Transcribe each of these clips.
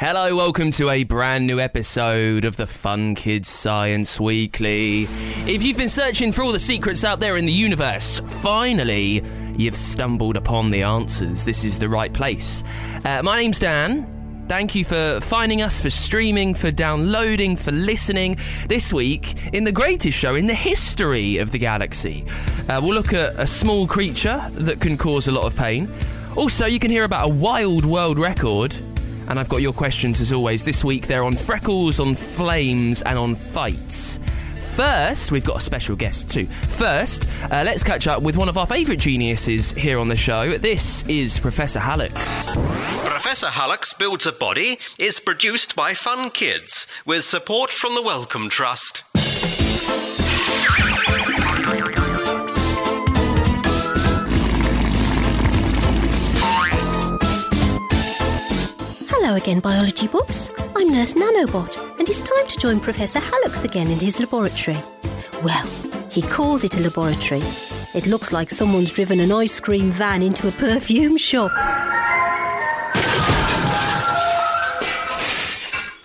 Hello, welcome to a brand new episode of the Fun Kids Science Weekly. If you've been searching for all the secrets out there in the universe, finally, you've stumbled upon the answers. This is the right place. Uh, my name's Dan. Thank you for finding us, for streaming, for downloading, for listening. This week, in the greatest show in the history of the galaxy, uh, we'll look at a small creature that can cause a lot of pain. Also, you can hear about a wild world record and I've got your questions as always. This week they're on freckles, on flames, and on fights. First, we've got a special guest too. First, uh, let's catch up with one of our favourite geniuses here on the show. This is Professor Hallux. Professor Hallux Builds a Body is produced by Fun Kids with support from the Wellcome Trust. Hello again, biology buffs. I'm Nurse Nanobot, and it's time to join Professor Hallux again in his laboratory. Well, he calls it a laboratory. It looks like someone's driven an ice cream van into a perfume shop.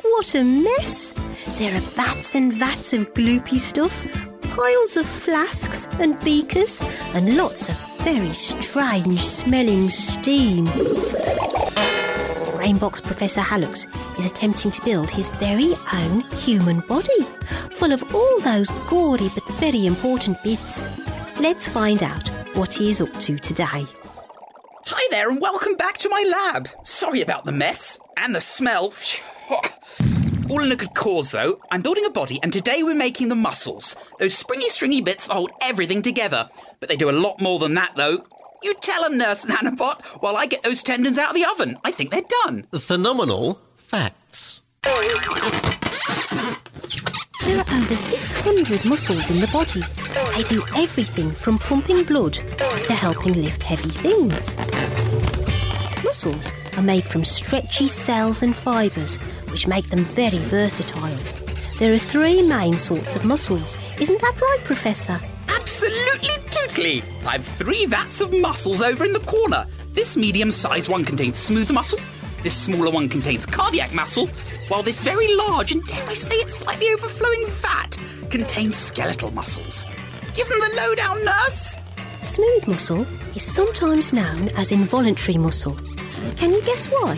What a mess! There are vats and vats of gloopy stuff, piles of flasks and beakers, and lots of very strange smelling steam. Brainbox Professor Hallux is attempting to build his very own human body, full of all those gaudy but very important bits. Let's find out what he is up to today. Hi there, and welcome back to my lab. Sorry about the mess and the smell. All in a good cause, though. I'm building a body, and today we're making the muscles. Those springy, stringy bits that hold everything together. But they do a lot more than that, though. You tell 'em, Nurse Nanobot, while I get those tendons out of the oven. I think they're done. Phenomenal facts. There are over 600 muscles in the body. They do everything from pumping blood to helping lift heavy things. Muscles are made from stretchy cells and fibres, which make them very versatile. There are three main sorts of muscles. Isn't that right, Professor? Absolutely totally. I've three vats of muscles over in the corner. This medium sized one contains smooth muscle. This smaller one contains cardiac muscle, while this very large and dare I say it slightly overflowing vat contains skeletal muscles. Give them the lowdown, nurse. Smooth muscle is sometimes known as involuntary muscle. Can you guess why?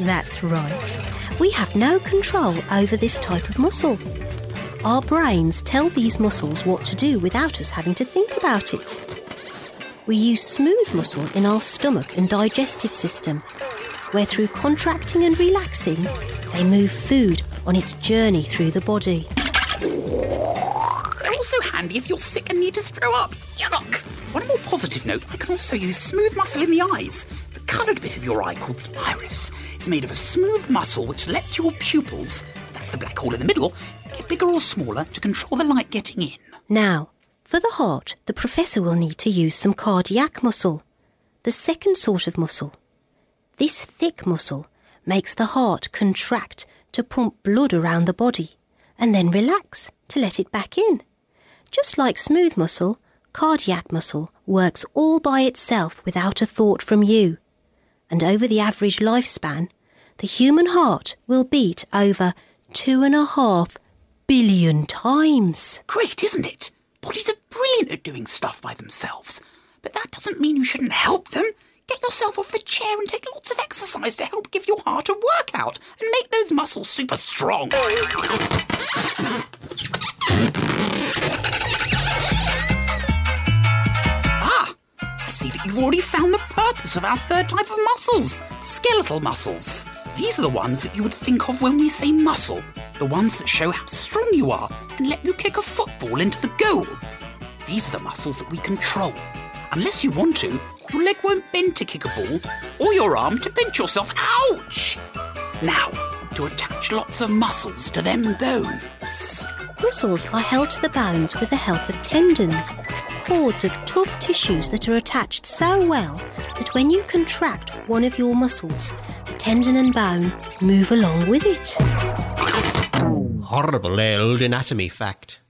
That's right. We have no control over this type of muscle. Our brains tell these muscles what to do without us having to think about it. We use smooth muscle in our stomach and digestive system, where through contracting and relaxing, they move food on its journey through the body. They're also handy if you're sick and need to throw up. Yuck! On a more positive note, I can also use smooth muscle in the eyes. The coloured bit of your eye called the iris is made of a smooth muscle which lets your pupils, that's the black hole in the middle, get bigger or smaller to control the light getting in. Now, for the heart, the professor will need to use some cardiac muscle, the second sort of muscle. This thick muscle makes the heart contract to pump blood around the body and then relax to let it back in. Just like smooth muscle, cardiac muscle works all by itself without a thought from you. And over the average lifespan, the human heart will beat over two and a half billion times. Great, isn't it? Bodies are brilliant at doing stuff by themselves. But that doesn't mean you shouldn't help them. Get yourself off the chair and take lots of exercise to help give your heart a workout and make those muscles super strong. Ah, I see that you've already found the purpose of our third type of muscles skeletal muscles. These are the ones that you would think of when we say muscle, the ones that show how strong you are and let you kick a football into the goal. These are the muscles that we control. Unless you want to, your leg won't bend to kick a ball, or your arm to pinch yourself. Ouch! Now, to attach lots of muscles to them bones. Muscles are held to the bones with the help of tendons, cords of tough tissues that are attached so well that when you contract one of your muscles, the tendon and bone move along with it. Horrible old anatomy fact.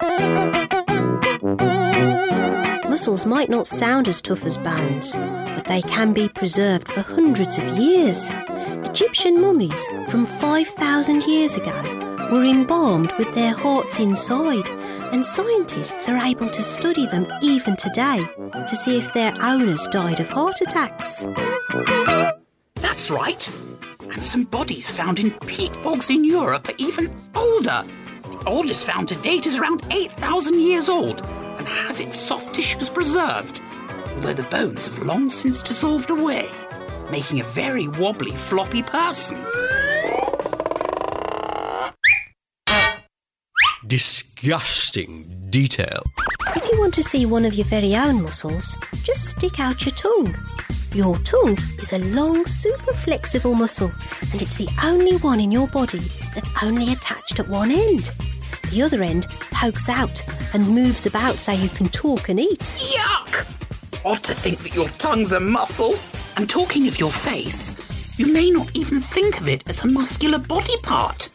Muscles might not sound as tough as bones, but they can be preserved for hundreds of years. Egyptian mummies from 5,000 years ago were embalmed with their hearts inside, and scientists are able to study them even today to see if their owners died of heart attacks. That's right. And some bodies found in peat bogs in Europe are even older. The oldest found to date is around 8,000 years old and has its soft tissues preserved, although the bones have long since dissolved away, making a very wobbly, floppy person. Disgusting detail. If you want to see one of your very own muscles, just stick out your tongue. Your tongue is a long, super flexible muscle, and it's the only one in your body that's only attached at one end. The other end pokes out and moves about so you can talk and eat. Yuck! Odd to think that your tongue's a muscle. And talking of your face, you may not even think of it as a muscular body part.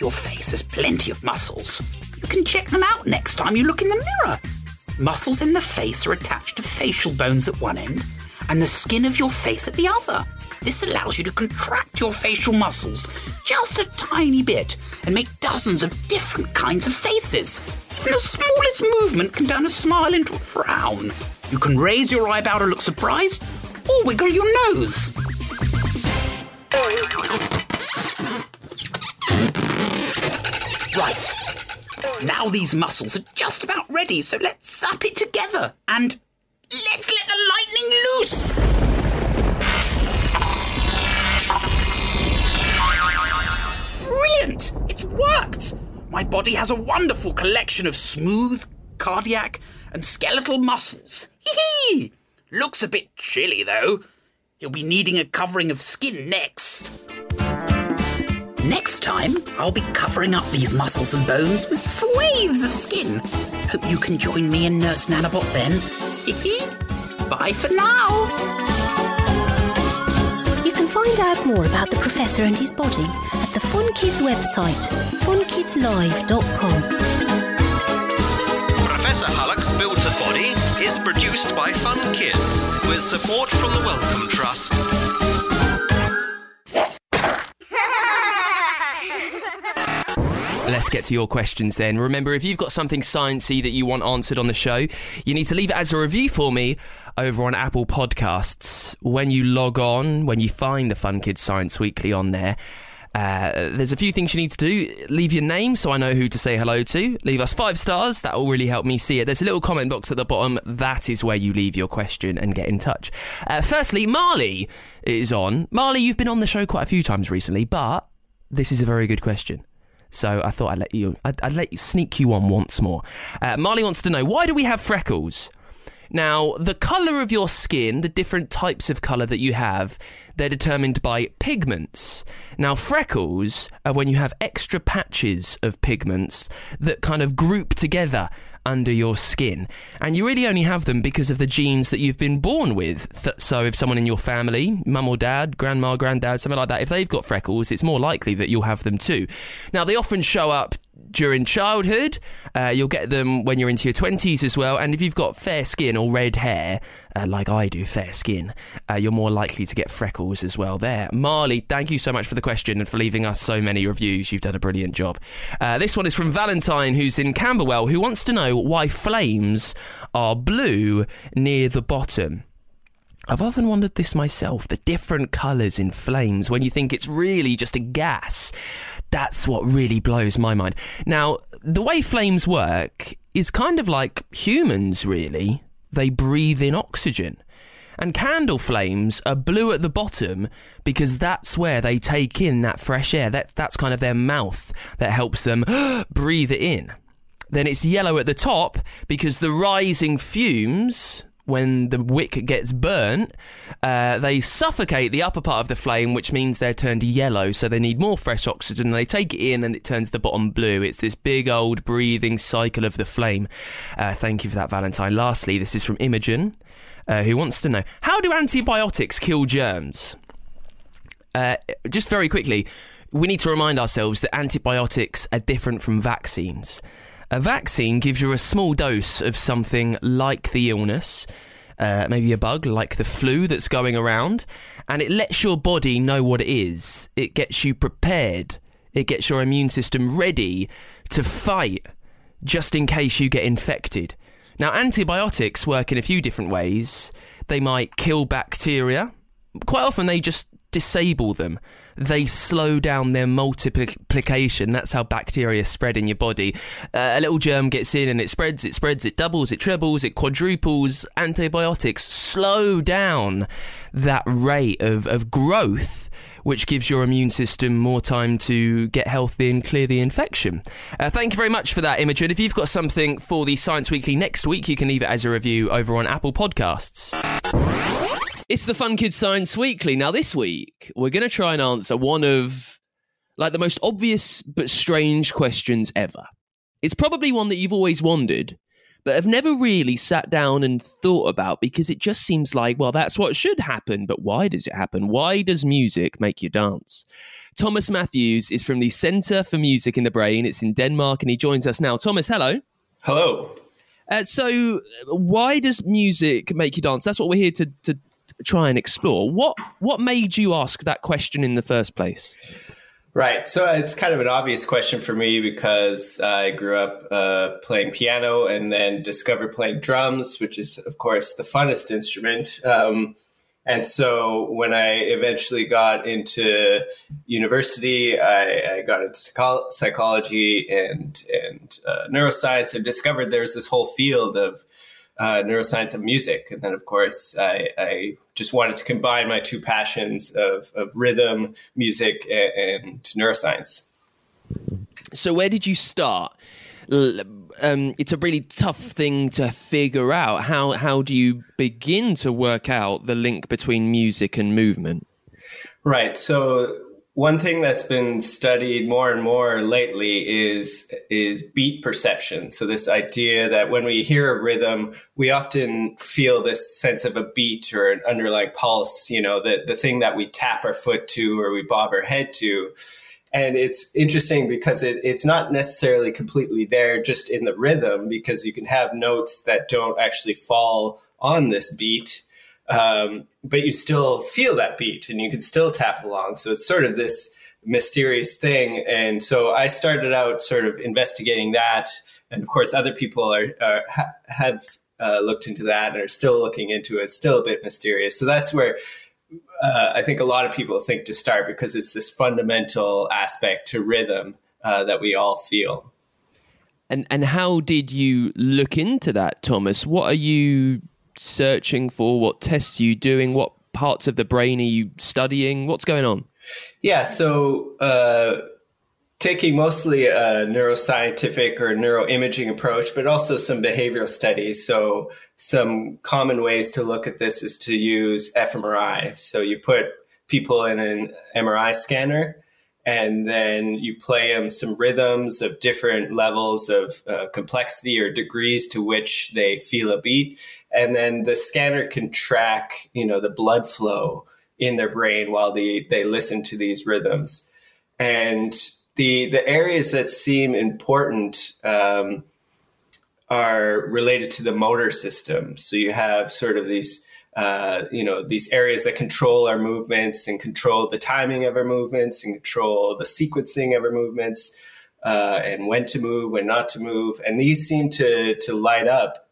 Your face has plenty of muscles. You can check them out next time you look in the mirror. Muscles in the face are attached to facial bones at one end and the skin of your face at the other. This allows you to contract your facial muscles just a tiny bit and make dozens of different kinds of faces. Even the smallest movement can turn a smile into a frown. You can raise your eyebrow to look surprised or wiggle your nose. Right. Now these muscles are just about ready, so let's zap it together and let's let the lightning loose. Brilliant! It's worked! My body has a wonderful collection of smooth, cardiac, and skeletal muscles. Hee hee! Looks a bit chilly though. He'll be needing a covering of skin next. Next time, I'll be covering up these muscles and bones with swathes of skin. Hope you can join me and Nurse Nanobot then. Bye for now. You can find out more about the professor and his body at the Fun Kids website, funkidslive.com. Professor Hallux Builds a Body is produced by Fun Kids with support from the Wellcome Trust. Let's get to your questions then. Remember, if you've got something sciencey that you want answered on the show, you need to leave it as a review for me over on Apple Podcasts. When you log on, when you find the Fun Kids Science Weekly on there, uh, there's a few things you need to do. Leave your name so I know who to say hello to. Leave us five stars. That will really help me see it. There's a little comment box at the bottom. That is where you leave your question and get in touch. Uh, firstly, Marley is on. Marley, you've been on the show quite a few times recently, but this is a very good question. So I thought I'd let you, I'd, I'd let you sneak you on once more. Uh, Marley wants to know why do we have freckles? Now, the colour of your skin, the different types of colour that you have, they're determined by pigments. Now, freckles are when you have extra patches of pigments that kind of group together under your skin. And you really only have them because of the genes that you've been born with. Th- so, if someone in your family, mum or dad, grandma, granddad, something like that, if they've got freckles, it's more likely that you'll have them too. Now, they often show up during childhood. Uh, you'll get them when you're into your 20s as well. And if you've got fair skin or red hair, uh, like I do, fair skin, uh, you're more likely to get freckles as well there. Marley, thank you so much for the question and for leaving us so many reviews. You've done a brilliant job. Uh, this one is from Valentine, who's in Camberwell, who wants to know why flames are blue near the bottom. I've often wondered this myself the different colours in flames when you think it's really just a gas. That's what really blows my mind. Now, the way flames work is kind of like humans, really. They breathe in oxygen. And candle flames are blue at the bottom because that's where they take in that fresh air. That, that's kind of their mouth that helps them breathe it in. Then it's yellow at the top because the rising fumes when the wick gets burnt, uh, they suffocate the upper part of the flame, which means they're turned yellow. So they need more fresh oxygen. They take it in and it turns the bottom blue. It's this big old breathing cycle of the flame. Uh, thank you for that, Valentine. Lastly, this is from Imogen, uh, who wants to know how do antibiotics kill germs? Uh, just very quickly, we need to remind ourselves that antibiotics are different from vaccines. A vaccine gives you a small dose of something like the illness, uh, maybe a bug like the flu that's going around, and it lets your body know what it is. It gets you prepared. It gets your immune system ready to fight just in case you get infected. Now, antibiotics work in a few different ways. They might kill bacteria. Quite often, they just disable them. They slow down their multiplication. That's how bacteria spread in your body. Uh, a little germ gets in and it spreads, it spreads, it doubles, it trebles, it quadruples. Antibiotics slow down that rate of, of growth which gives your immune system more time to get healthy and clear the infection. Uh, thank you very much for that, Imogen. If you've got something for the Science Weekly next week, you can leave it as a review over on Apple Podcasts. It's the Fun Kids Science Weekly. Now, this week, we're going to try and answer one of like the most obvious but strange questions ever. It's probably one that you've always wondered, but have never really sat down and thought about because it just seems like, well, that's what should happen. But why does it happen? Why does music make you dance? Thomas Matthews is from the Centre for Music in the Brain. It's in Denmark, and he joins us now. Thomas, hello. Hello. Uh, so, why does music make you dance? That's what we're here to, to try and explore. What what made you ask that question in the first place? Right. So it's kind of an obvious question for me because I grew up uh, playing piano and then discovered playing drums, which is, of course, the funnest instrument. Um, and so when I eventually got into university, I, I got into psychology and and uh, neuroscience and discovered there's this whole field of uh, neuroscience and music. And then, of course, I, I, just wanted to combine my two passions of, of rhythm, music, and, and, neuroscience. So, where did you start? Um, it's a really tough thing to figure out. How how do you begin to work out the link between music and movement? Right. So one thing that's been studied more and more lately is is beat perception. So this idea that when we hear a rhythm, we often feel this sense of a beat or an underlying pulse, you know, the, the thing that we tap our foot to or we bob our head to. And it's interesting because it, it's not necessarily completely there just in the rhythm, because you can have notes that don't actually fall on this beat um, but you still feel that beat and you can still tap along. So it's sort of this mysterious thing. And so I started out sort of investigating that. And of course, other people are, are have uh, looked into that and are still looking into it. It's still a bit mysterious. So that's where uh, I think a lot of people think to start because it's this fundamental aspect to rhythm uh, that we all feel. And and how did you look into that, Thomas? What are you searching for? What tests are you doing? What parts of the brain are you studying? What's going on? Yeah, so uh, taking mostly a neuroscientific or neuroimaging approach, but also some behavioral studies. So, some common ways to look at this is to use fMRI. So, you put people in an MRI scanner and then you play them some rhythms of different levels of uh, complexity or degrees to which they feel a beat and then the scanner can track you know the blood flow in their brain while they they listen to these rhythms. And the the areas that seem important um, are related to the motor system. So you have sort of these uh, you know these areas that control our movements and control the timing of our movements and control the sequencing of our movements uh, and when to move when not to move. And these seem to to light up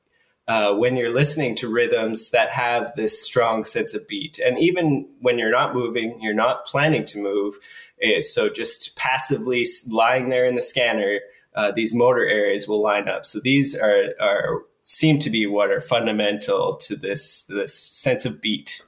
uh, when you're listening to rhythms that have this strong sense of beat. And even when you're not moving, you're not planning to move. Eh, so just passively lying there in the scanner, uh, these motor areas will line up. So these are, are seem to be what are fundamental to this this sense of beat.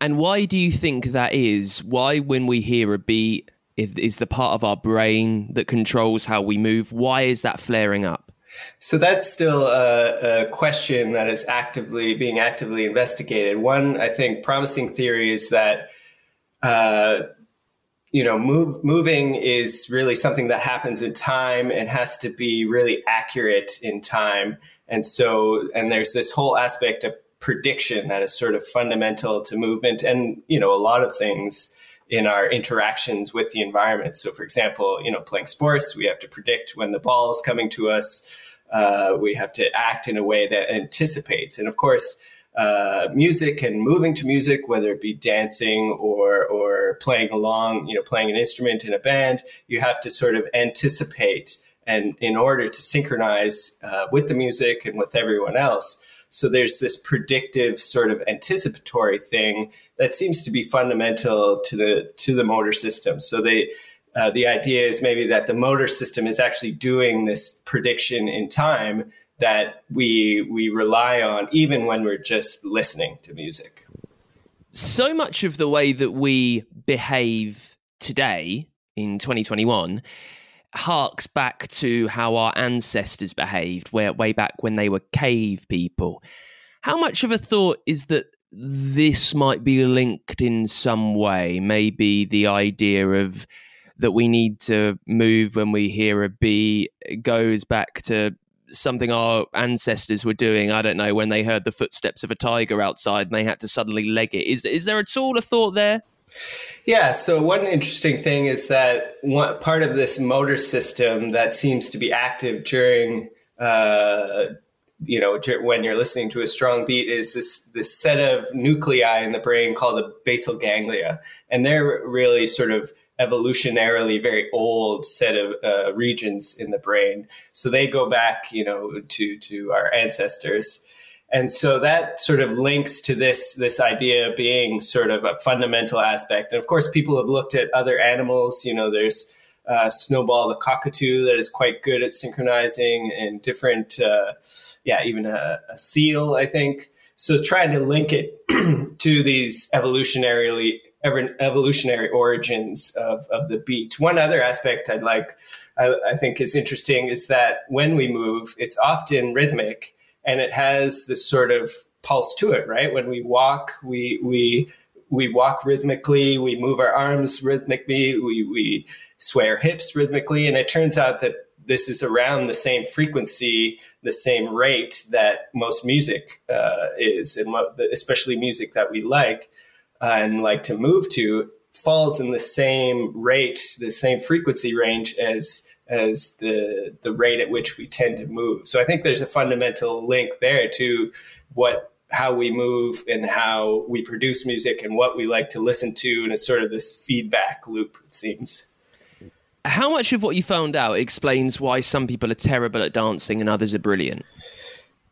And why do you think that is? Why, when we hear a beat, is the part of our brain that controls how we move? Why is that flaring up? So that's still a, a, question that is actively being actively investigated. One, I think, promising theory is that uh, you know, move, moving is really something that happens in time and has to be really accurate in time. And so, and there's this whole aspect of prediction that is sort of fundamental to movement, and you know, a lot of things in our interactions with the environment. So, for example, you know, playing sports, we have to predict when the ball is coming to us uh, we have to act in a way that anticipates. And of course, uh, music and moving to music, whether it be dancing or or playing along, you know, playing an instrument in a band, you have to sort of anticipate and in order to synchronize uh, with the music and with everyone else. So there's this predictive sort of anticipatory thing that seems to be fundamental to the to the motor system. So they uh, the idea is maybe that the motor system is actually doing this prediction in time that we we rely on even when we're just listening to music. So much of the way that we behave today in 2021 harks back to how our ancestors behaved where, way back when they were cave people. How much of a thought is that this might be linked in some way? Maybe the idea of that we need to move when we hear a bee goes back to something our ancestors were doing. I don't know when they heard the footsteps of a tiger outside and they had to suddenly leg it. Is is there at all a thought there? Yeah. So one interesting thing is that one part of this motor system that seems to be active during. Uh, you know, when you're listening to a strong beat, is this this set of nuclei in the brain called the basal ganglia, and they're really sort of evolutionarily very old set of uh, regions in the brain. So they go back, you know, to to our ancestors. And so that sort of links to this this idea being sort of a fundamental aspect. And of course, people have looked at other animals. You know, there's uh, Snowball the cockatoo that is quite good at synchronizing, and different, uh, yeah, even a, a seal, I think. So trying to link it to these evolutionarily evolutionary origins of, of the beat. One other aspect I'd like, I, I think is interesting is that when we move, it's often rhythmic and it has this sort of pulse to it, right? When we walk, we, we, we walk rhythmically, we move our arms rhythmically, we, we sway our hips rhythmically. And it turns out that this is around the same frequency, the same rate that most music uh, is, and especially music that we like uh, and like to move to falls in the same rate, the same frequency range as as the the rate at which we tend to move. So I think there's a fundamental link there to what how we move and how we produce music and what we like to listen to and it's sort of this feedback loop it seems. How much of what you found out explains why some people are terrible at dancing and others are brilliant?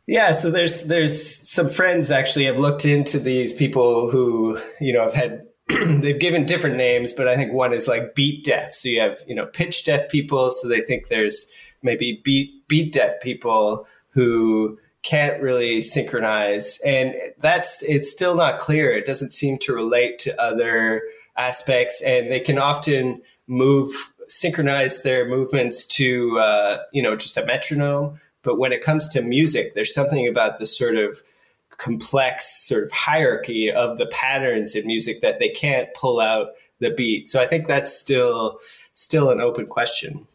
Yeah, so there's there's some friends actually have looked into these people who you know have had they've given different names, but I think one is like beat deaf. So you have you know pitch deaf people, so they think there's maybe beat beat deaf people who can't really synchronize, and that's it's still not clear. It doesn't seem to relate to other aspects, and they can often move synchronize their movements to uh, you know just a metronome but when it comes to music, there's something about the sort of complex sort of hierarchy of the patterns in music that they can't pull out the beat. So I think that's still still an open question.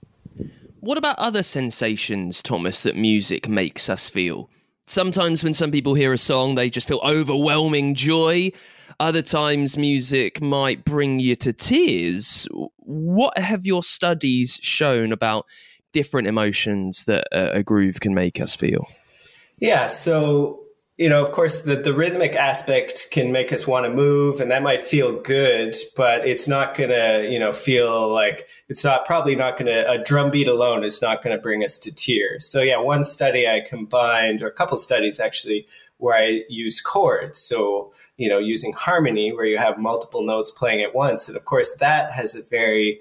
What about other sensations, Thomas, that music makes us feel? Sometimes when some people hear a song, they just feel overwhelming joy. Other times, music might bring you to tears. What have your studies shown about different emotions that a, a groove can make us feel? Yeah. So, you know, of course, the, the rhythmic aspect can make us want to move, and that might feel good, but it's not going to, you know, feel like it's not probably not going to, a drum beat alone is not going to bring us to tears. So, yeah, one study I combined, or a couple studies actually, where I use chords. So, you know, using harmony where you have multiple notes playing at once. And of course, that has a very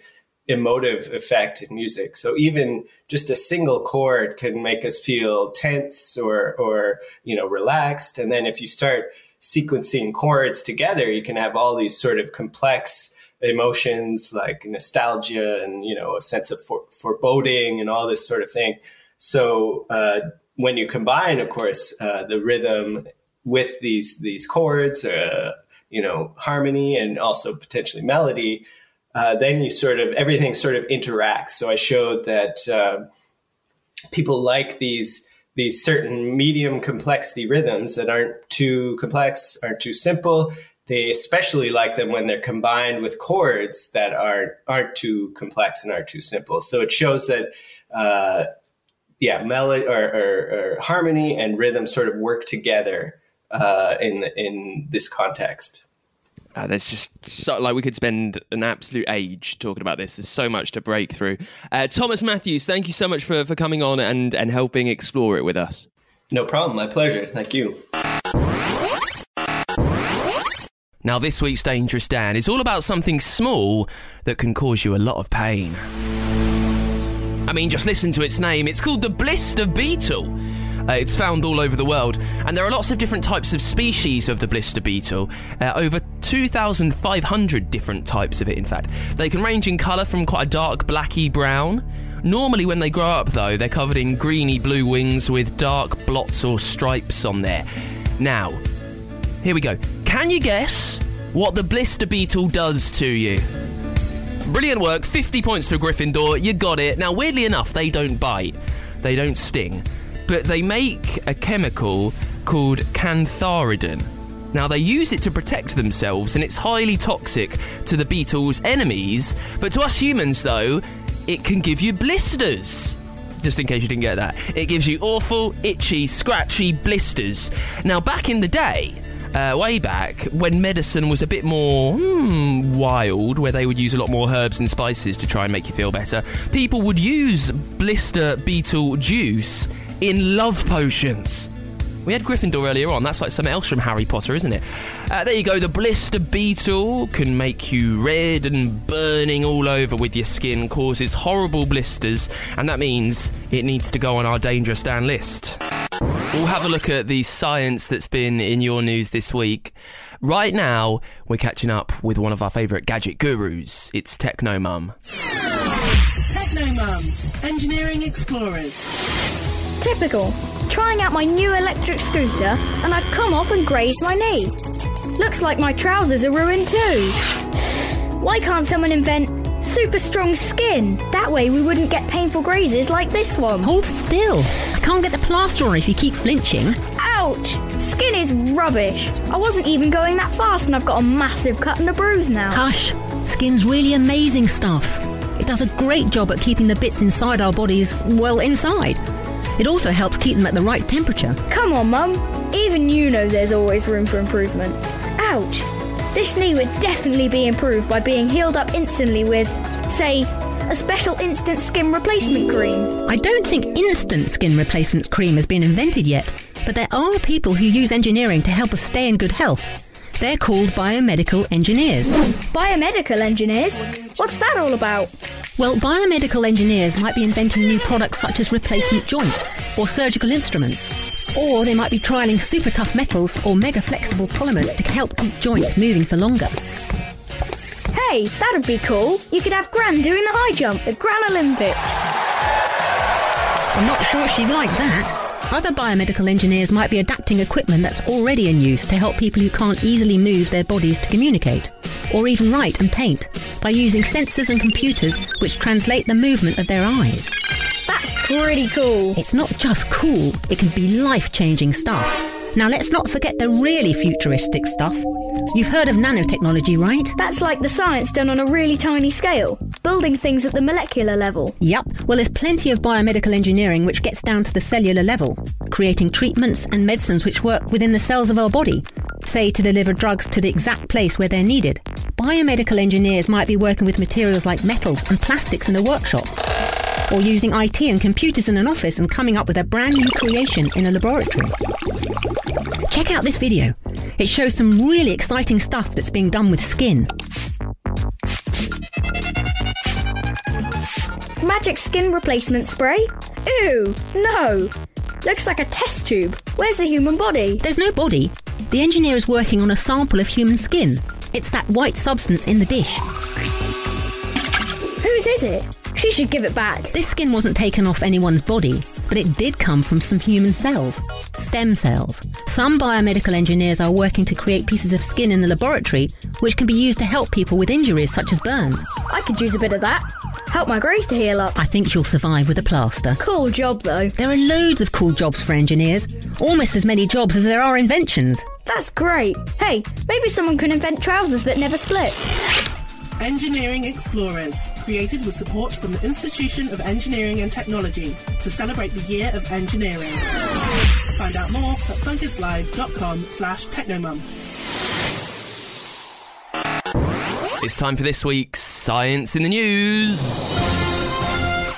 emotive effect in music. So even just a single chord can make us feel tense or or you know relaxed. And then if you start sequencing chords together, you can have all these sort of complex emotions like nostalgia and you know a sense of for- foreboding and all this sort of thing. So uh, when you combine, of course, uh, the rhythm with these these chords, uh, you know, harmony and also potentially melody, uh, then you sort of everything sort of interacts. So I showed that uh, people like these these certain medium complexity rhythms that aren't too complex, aren't too simple. They especially like them when they're combined with chords that aren't aren't too complex and aren't too simple. So it shows that. Uh, yeah, melody or, or, or, harmony and rhythm sort of work together uh, in in this context. Uh, there's just so like we could spend an absolute age talking about this. There's so much to break through. Uh, Thomas Matthews, thank you so much for, for coming on and, and helping explore it with us. No problem. My pleasure. Thank you. Now, this week's Dangerous Dan is all about something small that can cause you a lot of pain. I mean, just listen to its name. It's called the blister beetle. Uh, it's found all over the world, and there are lots of different types of species of the blister beetle. Uh, over 2,500 different types of it, in fact. They can range in colour from quite a dark blacky brown. Normally, when they grow up, though, they're covered in greeny blue wings with dark blots or stripes on there. Now, here we go. Can you guess what the blister beetle does to you? Brilliant work, 50 points for Gryffindor, you got it. Now, weirdly enough, they don't bite, they don't sting, but they make a chemical called cantharidin. Now, they use it to protect themselves, and it's highly toxic to the beetle's enemies, but to us humans, though, it can give you blisters. Just in case you didn't get that, it gives you awful, itchy, scratchy blisters. Now, back in the day, uh, way back when medicine was a bit more hmm, wild, where they would use a lot more herbs and spices to try and make you feel better, people would use blister beetle juice in love potions. We had Gryffindor earlier on. That's like something else from Harry Potter, isn't it? Uh, there you go. The blister beetle can make you red and burning all over with your skin, causes horrible blisters, and that means it needs to go on our dangerous Dan list. We'll have a look at the science that's been in your news this week. Right now, we're catching up with one of our favourite gadget gurus. It's Techno Mum. Technomum, Engineering Explorers. Typical. Trying out my new electric scooter, and I've come off and grazed my knee. Looks like my trousers are ruined too. Why can't someone invent super strong skin? That way we wouldn't get painful grazes like this one. Hold still. I can't get the plaster on if you keep flinching. Ouch! Skin is rubbish. I wasn't even going that fast, and I've got a massive cut and a bruise now. Hush. Skin's really amazing stuff. It does a great job at keeping the bits inside our bodies, well, inside. It also helps keep them at the right temperature. Come on, Mum. Even you know there's always room for improvement. Ouch! This knee would definitely be improved by being healed up instantly with, say, a special instant skin replacement cream. I don't think instant skin replacement cream has been invented yet, but there are people who use engineering to help us stay in good health. They're called biomedical engineers. Biomedical engineers? What's that all about? Well, biomedical engineers might be inventing new products such as replacement joints or surgical instruments. Or they might be trialling super tough metals or mega flexible polymers to help keep joints moving for longer. Hey, that'd be cool. You could have Gran doing the high jump at Gran Olympics. I'm not sure she'd like that. Other biomedical engineers might be adapting equipment that's already in use to help people who can't easily move their bodies to communicate, or even write and paint, by using sensors and computers which translate the movement of their eyes. That's pretty cool. It's not just cool, it can be life changing stuff. Now let's not forget the really futuristic stuff. You've heard of nanotechnology, right? That's like the science done on a really tiny scale, building things at the molecular level. Yep. Well, there's plenty of biomedical engineering which gets down to the cellular level, creating treatments and medicines which work within the cells of our body, say to deliver drugs to the exact place where they're needed. Biomedical engineers might be working with materials like metals and plastics in a workshop, or using IT and computers in an office and coming up with a brand new creation in a laboratory. Check out this video. It shows some really exciting stuff that's being done with skin. Magic skin replacement spray? Ew, no. Looks like a test tube. Where's the human body? There's no body. The engineer is working on a sample of human skin. It's that white substance in the dish. Whose is it? She should give it back. This skin wasn't taken off anyone's body, but it did come from some human cells, stem cells. Some biomedical engineers are working to create pieces of skin in the laboratory which can be used to help people with injuries such as burns. I could use a bit of that. Help my graze to heal up. I think you'll survive with a plaster. Cool job, though. There are loads of cool jobs for engineers, almost as many jobs as there are inventions. That's great. Hey, maybe someone can invent trousers that never split. Engineering Explorers, created with support from the Institution of Engineering and Technology to celebrate the Year of Engineering. Find out more at funkidslive.com slash technomum. It's time for this week's Science in the News.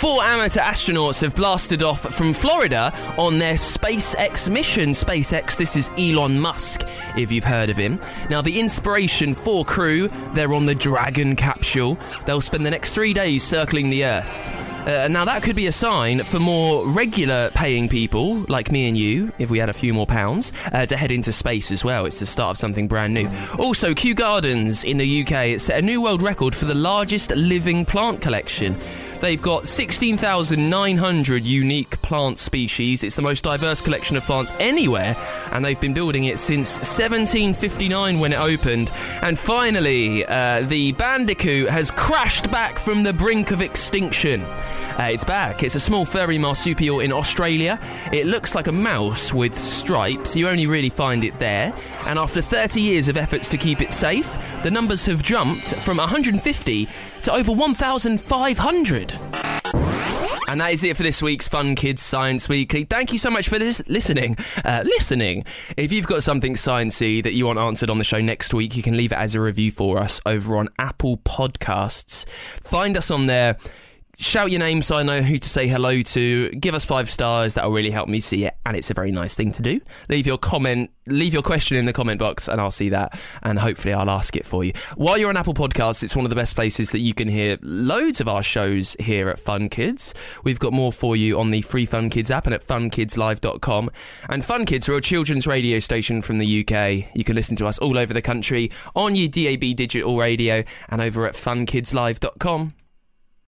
Four amateur astronauts have blasted off from Florida on their SpaceX mission. SpaceX, this is Elon Musk, if you've heard of him. Now, the Inspiration 4 crew, they're on the Dragon capsule. They'll spend the next three days circling the Earth. Uh, now, that could be a sign for more regular paying people, like me and you, if we had a few more pounds, uh, to head into space as well. It's the start of something brand new. Also, Kew Gardens in the UK set a new world record for the largest living plant collection. They've got 16,900 unique plant species. It's the most diverse collection of plants anywhere, and they've been building it since 1759 when it opened. And finally, uh, the bandicoot has crashed back from the brink of extinction. Uh, it's back. It's a small furry marsupial in Australia. It looks like a mouse with stripes. You only really find it there. And after 30 years of efforts to keep it safe, the numbers have jumped from 150 to over 1,500. And that is it for this week's Fun Kids Science Weekly. Thank you so much for this listening. Uh, listening. If you've got something sciencey that you want answered on the show next week, you can leave it as a review for us over on Apple Podcasts. Find us on there. Shout your name so I know who to say hello to. Give us five stars. That'll really help me see it, and it's a very nice thing to do. Leave your comment, leave your question in the comment box, and I'll see that, and hopefully I'll ask it for you. While you're on Apple Podcasts, it's one of the best places that you can hear loads of our shows here at Fun Kids. We've got more for you on the free Fun Kids app and at funkidslive.com. And Fun Kids are a children's radio station from the UK. You can listen to us all over the country on your DAB digital radio and over at funkidslive.com.